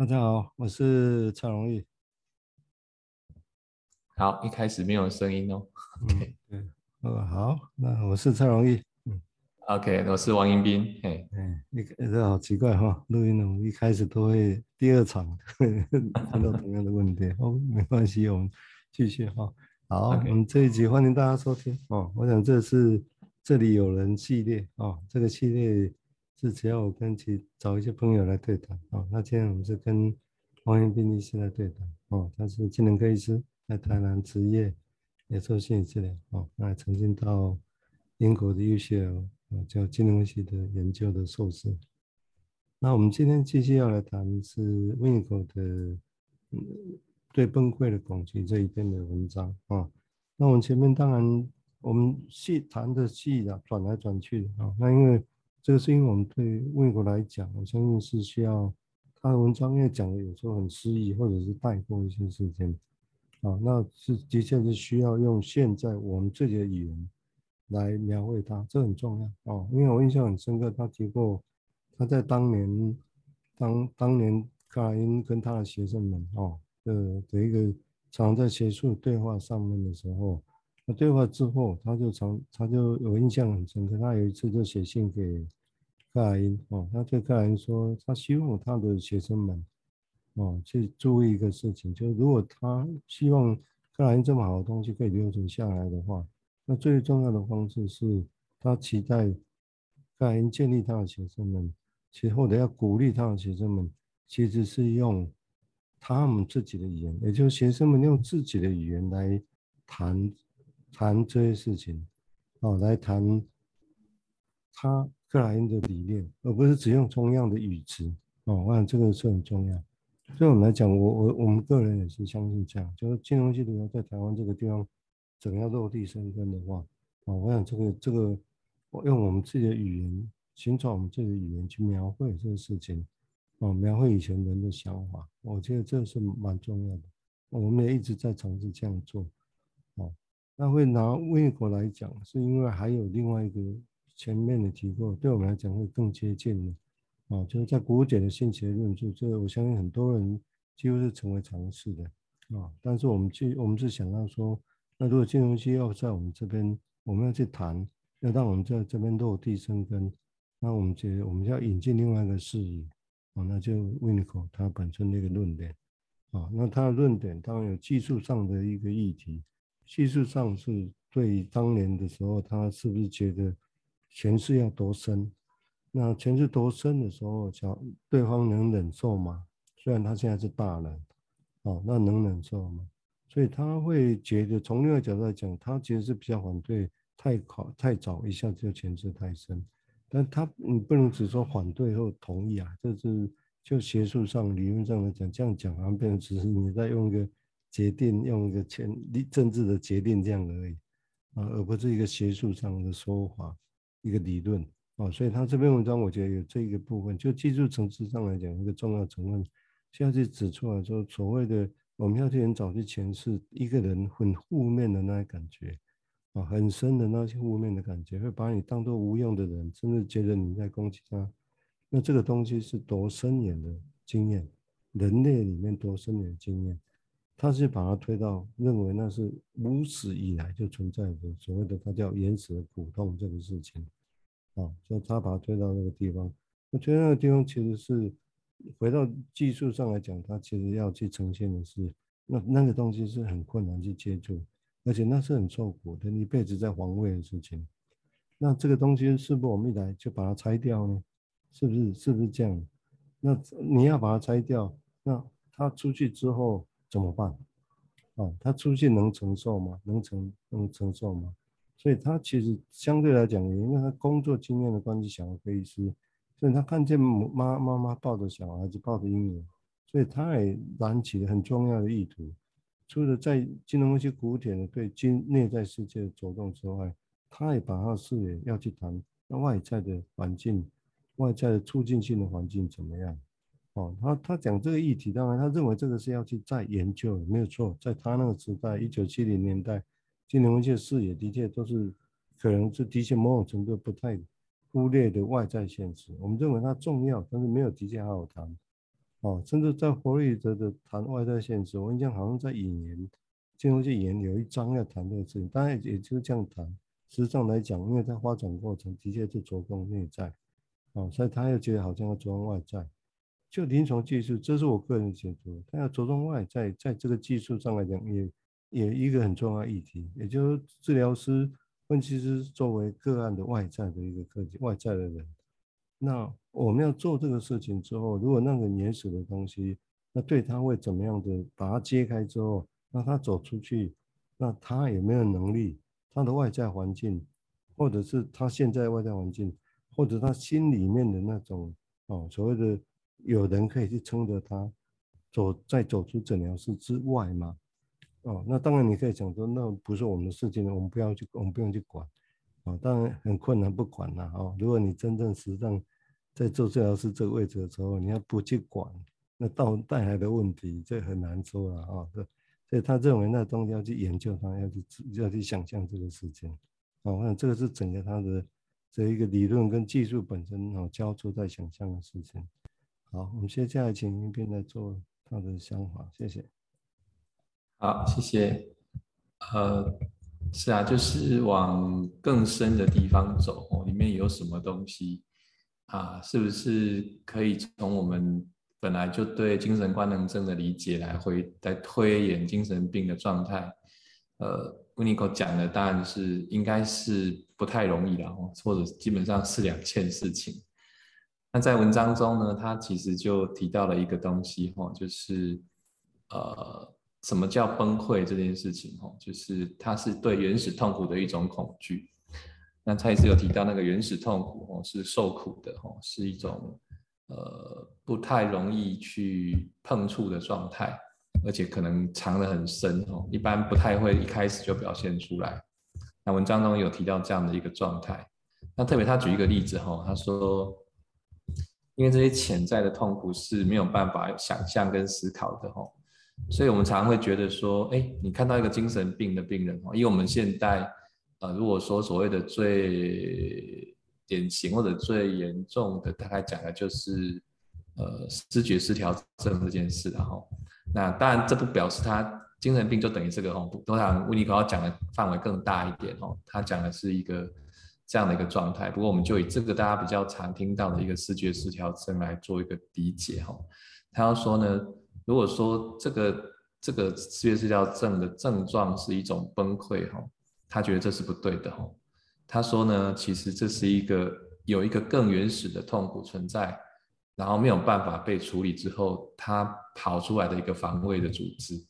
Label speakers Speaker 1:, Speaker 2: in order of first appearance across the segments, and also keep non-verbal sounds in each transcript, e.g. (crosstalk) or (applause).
Speaker 1: 大家好，我是蔡荣义。
Speaker 2: 好，一开始没有声音哦。
Speaker 1: OK，嗯，哦，好，那我是蔡荣义。
Speaker 2: 嗯，OK，我是王迎宾。嘿，
Speaker 1: 哎，你这好奇怪哈、哦，录音呢，一开始都会第二场 (laughs) 碰到同样的问题。哦，没关系，我们继续哈、哦。好，Okay. 我们这一集欢迎大家收听哦。我想这是这里有人系列哦，这个系列。是只要我跟其找一些朋友来对谈哦，那今天我们是跟王迎宾医师来对谈哦，他是精神科医师，在台南执业，也做心理治疗哦，那曾经到英国的 UCL 哦，叫金融系的研究的硕士。那我们今天继续要来谈是 w i n g o 的嗯对崩溃的恐惧这一篇的文章啊。那我们前面当然我们细谈的细啊，转来转去的啊，那因为。这个是因为我们对外国来讲，我相信是需要他的文章，因为讲的有时候很诗意，或者是带过一些事情，啊，那是的确是需要用现在我们自己的语言来描绘它，这很重要哦。因为我印象很深刻，他提过他在当年当当年克莱因跟他的学生们哦的的一个常在学术对话上面的时候。对话之后，他就常，他就有印象很深刻。他有一次就写信给克莱因哦，他对克莱因说，他希望他的学生们哦去注意一个事情，就是如果他希望克莱因这么好的东西可以留存下来的话，那最重要的方式是他期待克莱因建立他的学生们，其实或者要鼓励他的学生们，其实是用他们自己的语言，也就是学生们用自己的语言来谈。谈这些事情，哦，来谈他克莱因的理念，而不是只用同样的语词，哦，我想这个是很重要。对我们来讲，我我我们个人也是相信这样，就是金融系统在台湾这个地方，怎么样落地生根的话，哦，我想这个这个，我用我们自己的语言，寻找我们自己的语言去描绘这个事情，哦，描绘以前人的想法，我觉得这是蛮重要的。我们也一直在尝试这样做，那会拿魏国来讲，是因为还有另外一个前面的提过，对我们来讲会更接近的，啊，就是在古典的性学论述，这个我相信很多人几乎是成为常识的，啊，但是我们去我们是想到说，那如果金融机要在我们这边，我们要去谈，要让我们在这边落地生根，那我们觉得我们要引进另外一个视野，啊，那就魏尼口他本身的一个论点，啊，那他的论点当然有技术上的一个议题。技术上是对当年的时候，他是不是觉得前世要多深？那前世多深的时候，想对方能忍受吗？虽然他现在是大人，哦，那能忍受吗？所以他会觉得，从另外角度来讲，他其实是比较反对太考太早一下子就前世太深。但他你不能只说反对或同意啊，这是就学术上理论上来讲，这样讲好像变成只是你在用一个。决定用一个权政治的决定这样而已啊，而不是一个学术上的说法，一个理论啊。所以他这篇文章我觉得有这一个部分，就技术层次上来讲，一个重要成分，需要去指出来说，所谓的我们要去很早去诠释一个人很负面的那些感觉啊，很深的那些负面的感觉，会把你当做无用的人，甚至觉得你在攻击他。那这个东西是多深远的经验，人类里面多深远的经验。他是把它推到认为那是无始以来就存在的所谓的他叫原始的苦痛这个事情，啊，所以他把它推到那个地方。那推到那个地方其实是回到技术上来讲，他其实要去呈现的是那那个东西是很困难去接触，而且那是很受苦的，一辈子在防卫的事情。那这个东西是不是我们一来就把它拆掉呢？是不是？是不是这样？那你要把它拆掉，那他出去之后。怎么办？哦，他出去能承受吗？能承能承受吗？所以他其实相对来讲，也因为他工作经验的关系，小儿科医师，所以他看见妈妈妈抱着小孩子抱着婴儿，所以他也燃起了很重要的意图。除了在金融一些古典的对金内在世界的走动之外，他也把他的视野要去谈那外在的环境，外在的促进性的环境怎么样？哦，他他讲这个议题，当然他认为这个是要去再研究，没有错。在他那个时代，一九七零年代，金融界视野的确都是可能是的确某种程度不太忽略的外在现实。我们认为它重要，但是没有的确好好谈。哦，甚至在弗洛伊德的谈外在现实，我印象好像在引言，金融界引言有一章要谈这个事情，当然也就这样谈。实际上来讲，因为他发展过程的确是着重内在，哦，所以他又觉得好像要着重外在。就临床技术，这是我个人解读，他要着重外在，在这个技术上来讲，也也一个很重要议题，也就是治疗师、分析师作为个案的外在的一个科技，外在的人。那我们要做这个事情之后，如果那个原始的东西，那对他会怎么样的把它揭开之后，那他走出去，那他有没有能力？他的外在环境，或者是他现在外在环境，或者他心里面的那种哦，所谓的。有人可以去撑着他走，再走出诊疗室之外吗？哦，那当然你可以讲说，那不是我们的事情，我们不要去，我们不用去管。啊、哦，当然很困难，不管了。哦，如果你真正实际上在做治疗师这个位置的时候，你要不去管，那到带来的问题这很难说了啊。对、哦，所以他认为那东西要去研究它，要去要去想象这个事情。哦，那这个是整个他的这一个理论跟技术本身哦交错在想象的事情。好，我们接下来请英彬来做他的想法，谢谢。
Speaker 2: 好，谢谢。呃，是啊，就是往更深的地方走哦，里面有什么东西啊？是不是可以从我们本来就对精神官能症的理解来回来推演精神病的状态？呃，温尼科讲的当然是应该是不太容易的哦，或者基本上是两件事情。那在文章中呢，他其实就提到了一个东西，哈，就是呃，什么叫崩溃这件事情，哈，就是它是对原始痛苦的一种恐惧。那他也是有提到那个原始痛苦，哦，是受苦的，哈，是一种呃不太容易去碰触的状态，而且可能藏得很深，哦，一般不太会一开始就表现出来。那文章中有提到这样的一个状态。那特别他举一个例子，哈，他说。因为这些潜在的痛苦是没有办法想象跟思考的吼，所以我们常常会觉得说，哎，你看到一个精神病的病人哦，因为我们现代呃，如果说所谓的最典型或者最严重的，大概讲的就是呃思觉失调症这件事，然后那当然这不表示他精神病就等于这个吼，通常温尼科要讲的范围更大一点哦，他讲的是一个。这样的一个状态，不过我们就以这个大家比较常听到的一个视觉失调症来做一个理解哈。他要说呢，如果说这个这个视觉失调症的症状是一种崩溃哈，他觉得这是不对的哈。他说呢，其实这是一个有一个更原始的痛苦存在，然后没有办法被处理之后，他跑出来的一个防卫的组织，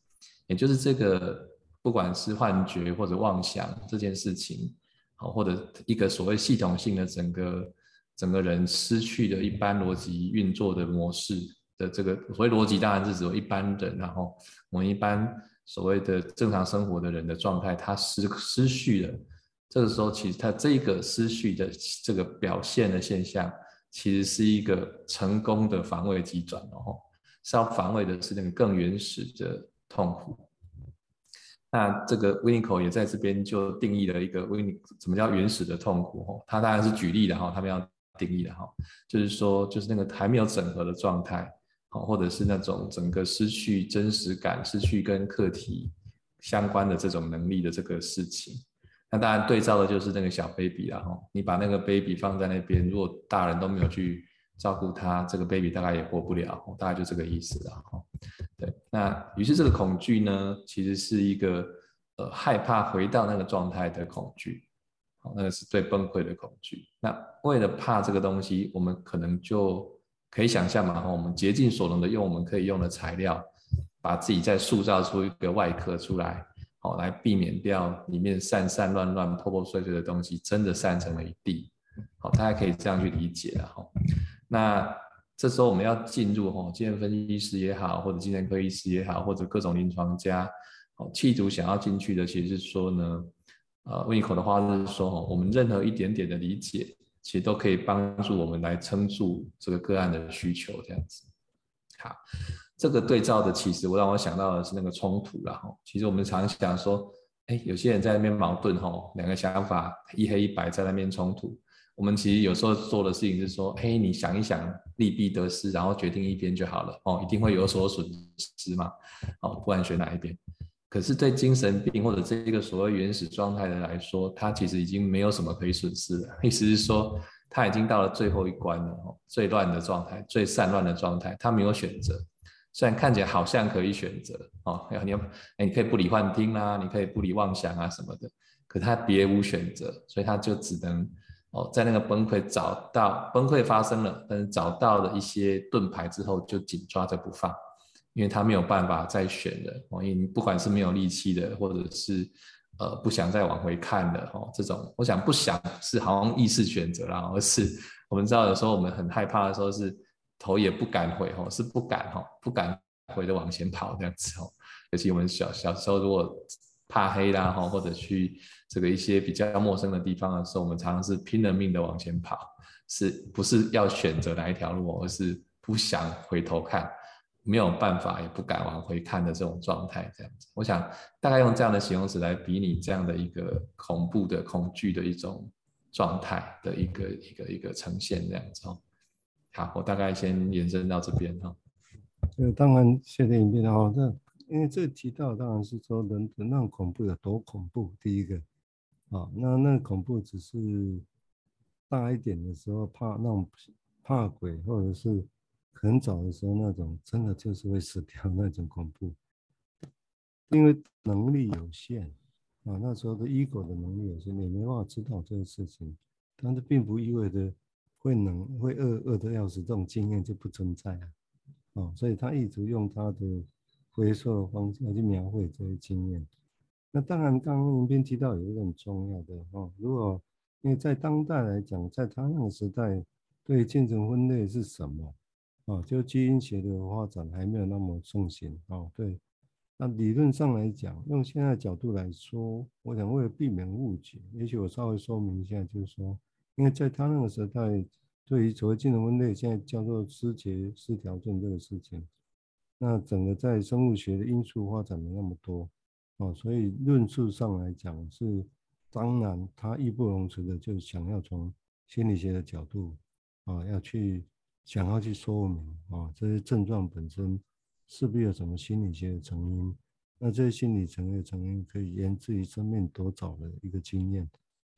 Speaker 2: 也就是这个不管是幻觉或者妄想这件事情。或者一个所谓系统性的整个整个人失去的一般逻辑运作的模式的这个所谓逻辑，当然是指一般人，然后我们一般所谓的正常生活的人的状态，他失失去了。这个时候，其实他这个失去的这个表现的现象，其实是一个成功的防卫机转，然后是要防卫的是那个更原始的痛苦。那这个温尼科也在这边就定义了一个 w i n n i 什么叫原始的痛苦哦，他当然是举例的哈，他们要定义的哈，就是说就是那个还没有整合的状态，好，或者是那种整个失去真实感、失去跟课题相关的这种能力的这个事情。那当然对照的就是那个小 baby 了哈，你把那个 baby 放在那边，如果大人都没有去。照顾他，这个 baby 大概也活不了，大概就这个意思了哈。对，那于是这个恐惧呢，其实是一个呃害怕回到那个状态的恐惧，好，那个是最崩溃的恐惧。那为了怕这个东西，我们可能就可以想象嘛，我们竭尽所能的用我们可以用的材料，把自己再塑造出一个外壳出来，好，来避免掉里面散散乱乱、破破碎碎的东西，真的散成了一地。好，大家可以这样去理解了哈。那这时候我们要进入哈，精神分析师也好，或者精神科医师也好，或者各种临床家，哦，企图想要进去的，其实是说呢，呃，温尼科的话是说，我们任何一点点的理解，其实都可以帮助我们来撑住这个个案的需求，这样子。好，这个对照的，其实我让我想到的是那个冲突了哈。其实我们常想说，哎，有些人在那边矛盾哈，两个想法一黑一白在那边冲突。我们其实有时候做的事情是说，嘿，你想一想利弊得失，然后决定一边就好了哦，一定会有所损失嘛，哦，不管选哪一边。可是对精神病或者这个所谓原始状态的来说，他其实已经没有什么可以损失了。(laughs) 意思是说，他已经到了最后一关了，最乱的状态，最散乱的状态，他没有选择。虽然看起来好像可以选择哦，你要，你可以不理幻听啊，你可以不理妄想啊什么的，可他别无选择，所以他就只能。哦，在那个崩溃找到崩溃发生了，但是找到了一些盾牌之后，就紧抓着不放，因为他没有办法再选了。哦，因为不管是没有力气的，或者是呃不想再往回看的，哦，这种我想不想是好像意识选择啦，而是我们知道有时候我们很害怕的时候是头也不敢回，哦，是不敢哦，不敢回的往前跑这样子哦。尤其我们小小时候如果怕黑啦，哈，或者去。这个一些比较陌生的地方的时候，我们常常是拼了命的往前跑，是不是要选择哪一条路，而是不想回头看，没有办法也不敢往回看的这种状态，这样子。我想大概用这样的形容词来比拟这样的一个恐怖的恐惧的一种状态的一个一个一个呈现，这样子。好，我大概先延伸到这边哈。
Speaker 1: 呃，当然谢谢影片哈，这因为这提到当然是说人的那种恐怖有多恐怖，第一个。啊，那那恐怖只是大一点的时候怕那种怕鬼，或者是很早的时候那种真的就是会死掉那种恐怖，因为能力有限啊，那时候的 ego 的能力有限，你没办法知道这个事情，但是并不意味着会能会饿饿得要死，这种经验就不存在啊，啊，所以他一直用他的回溯的方式来去描绘这些经验。那当然，刚刚您边提到有一个很重要的哦，如果因为在当代来讲，在他那个时代，对精神分类是什么？哦，就基因学的发展还没有那么盛行哦。对，那理论上来讲，用现在的角度来说，我想为了避免误解，也许我稍微说明一下，就是说，因为在他那个时代，对于所谓精神分类，现在叫做失节失调症这个事情，那整个在生物学的因素发展没那么多。哦，所以论述上来讲是，当然他义不容辞的就想要从心理学的角度，啊，要去想要去说明啊，这些症状本身是不是有什么心理学的成因？那这些心理层的成因可以源自于生命多早的一个经验，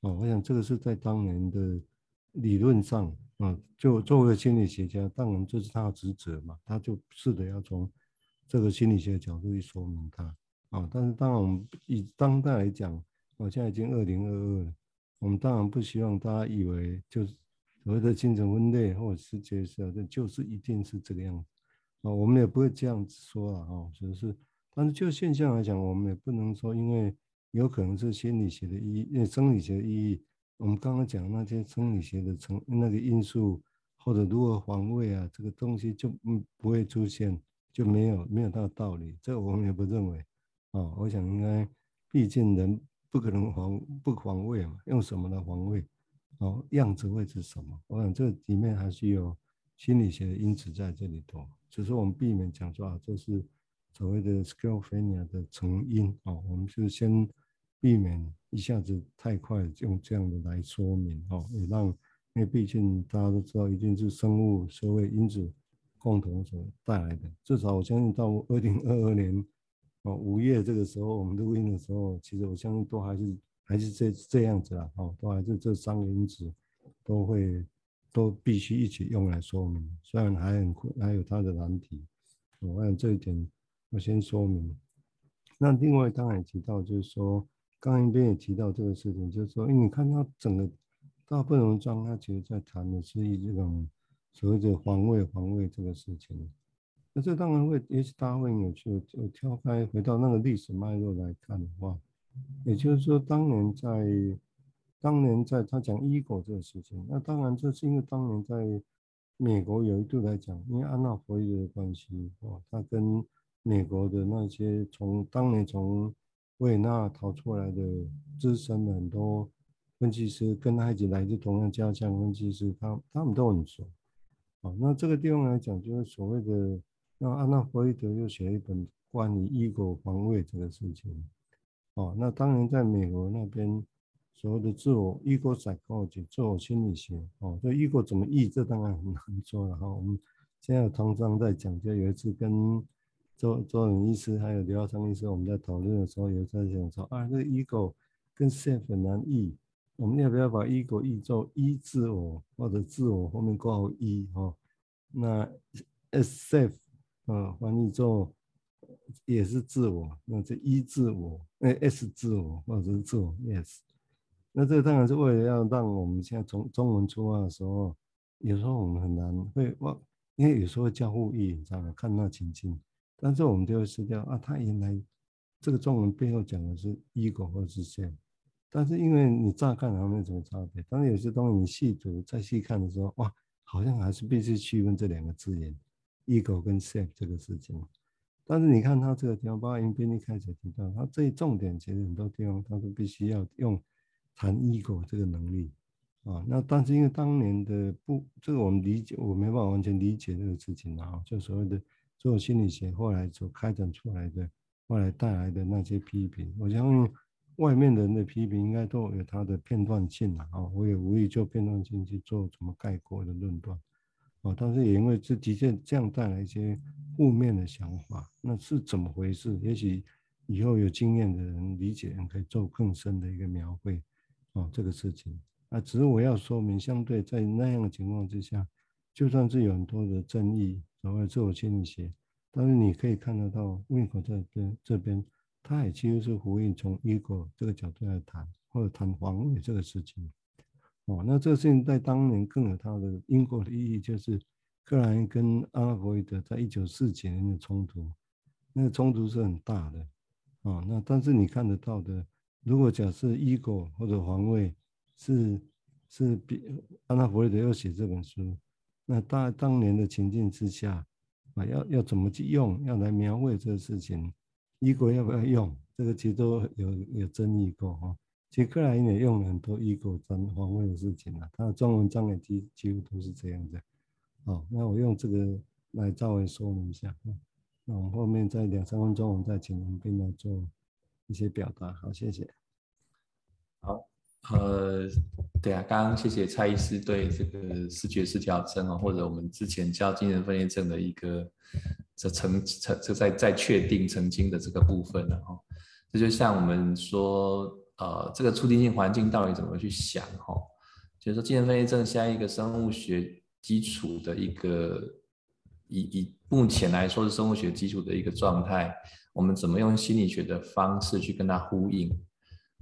Speaker 1: 啊，我想这个是在当年的理论上，啊，就作为心理学家，当然这是他的职责嘛，他就试着要从这个心理学的角度去说明他。啊，但是当然，我们以当代来讲，我现在已经二零二二了，我们当然不希望大家以为就是所谓的精神分裂或者是觉得这就是一定是这个样子啊，我们也不会这样子说了啊，只是，但是就现象来讲，我们也不能说，因为有可能是心理学的意义，因为生理学的意义，我们刚刚讲那些生理学的成那个因素或者如何防卫啊，这个东西就嗯不会出现，就没有没有那个道理，这个我们也不认为。啊、哦，我想应该，毕竟人不可能防不防卫嘛，用什么来防卫？哦，样子会是什么？我想这里面还是有心理学的因子在这里头，只是我们避免讲说啊，这是所谓的 schizophrenia 的成因哦，我们就先避免一下子太快用这样的来说明哦，也让因为毕竟大家都知道，一定是生物社会因子共同所带来的，至少我相信到二零二二年。哦，五月这个时候，我们录音的时候，其实我相信都还是还是这这样子啦，哦，都还是这三个因子都会都必须一起用来说明，虽然还很困还有它的难题，我想这一点我先说明。那另外当然提到，就是说刚一边也提到这个事情，就是说，哎你看它整个大部分文章，它其实在谈的是一种所谓的防卫防卫这个事情。那这当然会，也许大家会有趣。就跳开回到那个历史脉络来看的话，也就是说，当年在当年在他讲 ego 这个事情，那当然这是因为当年在美国有一度来讲，因为安娜弗洛伊德的关系，哦，他跟美国的那些从当年从维也纳逃出来的资深的很多分析师，跟他一起来自同样家乡分析师，他他们都很熟。啊，那这个地方来讲，就是所谓的。那安娜·弗洛伊德又写了一本关于 ego 防卫这个事情，哦，那当然在美国那边，所谓的自我 ego psychology 自我心理学哦，这 ego 怎么译？这当然很难说了哈。我们现在通常在讲，就有一次跟周周仁医师还有刘耀昌医师，我们在讨论的时候，有在讲说啊，这 ego 跟 self 很难译，我们要不要把 ego 译作一自我或者自我后面括号一哈？那 s self 啊翻译做也是自我，那这一自我，那 s 自我或者是自我 yes。那这当然是为了要让我们现在从中文出发的时候，有时候我们很难会忘，因为有时候交互译，你知道吗？看那情境，但是我们就会失掉啊，他原来这个中文背后讲的是 ego 或者是 s 但是因为你乍看好像没什么差别，但是有些东西你细读再细看的时候，哇，好像还是必须区分这两个字眼，ego 跟 self 这个事情。但是你看他这个地方，包括迎宾一开始提到，他最重点其实很多地方他都必须要用。谈 ego 这个能力啊，那但是因为当年的不，这个我们理解，我没办法完全理解这个事情啊，就所谓的做心理学后来所开展出来的，后来带来的那些批评，我相信外面人的批评应该都有它的片段性啊，我也无意就片段性去做什么概括的论断哦，但是也因为这的确这样带来一些负面的想法，那是怎么回事？也许以后有经验的人理解人可以做更深的一个描绘。哦，这个事情啊，只是我要说明，相对在那样的情况之下，就算是有很多的争议，所谓自我心理学，但是你可以看得到，Winnicott 在这边，他也其实是呼应从 ego 这个角度来谈，或者谈防卫这个事情。哦，那这个事情在当年更有它的因果的意义，就是克莱因跟阿拉弗雷德在一九四几年的冲突，那个冲突是很大的。哦，那但是你看得到的。如果假设伊果或者皇位是是比安娜弗雷德要写这本书，那当当年的情境之下啊，要要怎么去用，要来描绘这个事情，ego 要不要用，这个其实都有有争议过哈。其实克莱因也用了很多 ego 战防卫的事情啊，他的中文章也几几乎都是这样子。好，那我用这个来稍微说明一下。那我们后面再两三分钟，我们再请文彬来做。一些表达，好，谢谢。
Speaker 2: 好，呃，对啊，刚刚谢谢蔡医师对这个视觉失调症哦，或者我们之前叫精神分裂症的一个这曾曾这在在确定曾经的这个部分了哈。这就像我们说，呃，这个促进性环境到底怎么去想哈？就是说精神分裂症像一个生物学基础的一个以以目前来说是生物学基础的一个状态。我们怎么用心理学的方式去跟它呼应？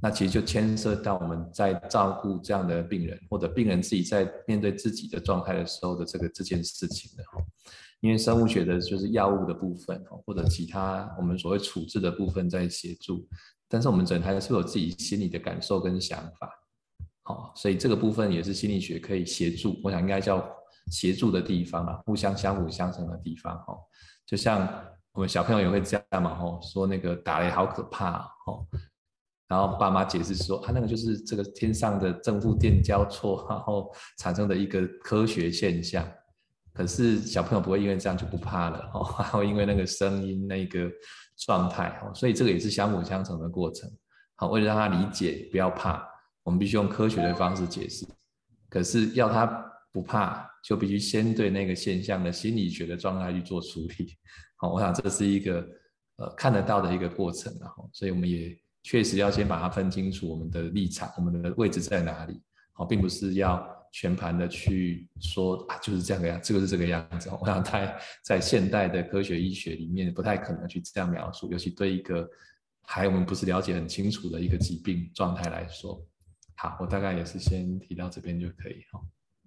Speaker 2: 那其实就牵涉到我们在照顾这样的病人，或者病人自己在面对自己的状态的时候的这个这件事情的哈。因为生物学的就是药物的部分，或者其他我们所谓处置的部分在协助，但是我们整台是有自己心里的感受跟想法，好，所以这个部分也是心理学可以协助，我想应该叫协助的地方啊，互相相辅相成的地方哈，就像。我们小朋友也会这样嘛，哦，说那个打雷好可怕，哦，然后爸妈解释说，啊，那个就是这个天上的正负电交错，然后产生的一个科学现象。可是小朋友不会因为这样就不怕了，(laughs) 哦，还会因为那个声音那个状态，哦，所以这个也是相辅相成的过程。好，为了让他理解不要怕，我们必须用科学的方式解释。可是要他不怕，就必须先对那个现象的心理学的状态去做处理。(laughs) 好，我想这是一个呃看得到的一个过程，然后，所以我们也确实要先把它分清楚我们的立场，我们的位置在哪里。好，并不是要全盘的去说啊，就是这样的样，这个是这个样子。我想在在现代的科学医学里面，不太可能去这样描述，尤其对一个还我们不是了解很清楚的一个疾病状态来说。好，我大概也是先提到这边就可以哈。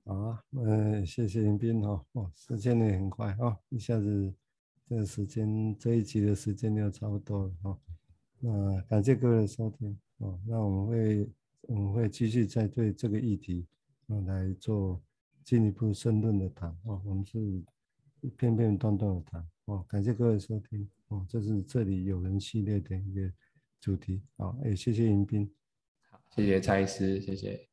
Speaker 1: 好啊，嗯，谢谢迎宾哈，哦，时间也很快啊，一下子。这个时间这一集的时间就差不多了哈，那感谢各位的收听哦，那我们会我们会继续再对这个议题啊来做进一步深论的谈哦，我们是一片片段段的谈哦，感谢各位收听哦，这是这里有人系列的一个主题好，也谢谢迎宾，
Speaker 2: 好，谢谢蔡医师，谢谢。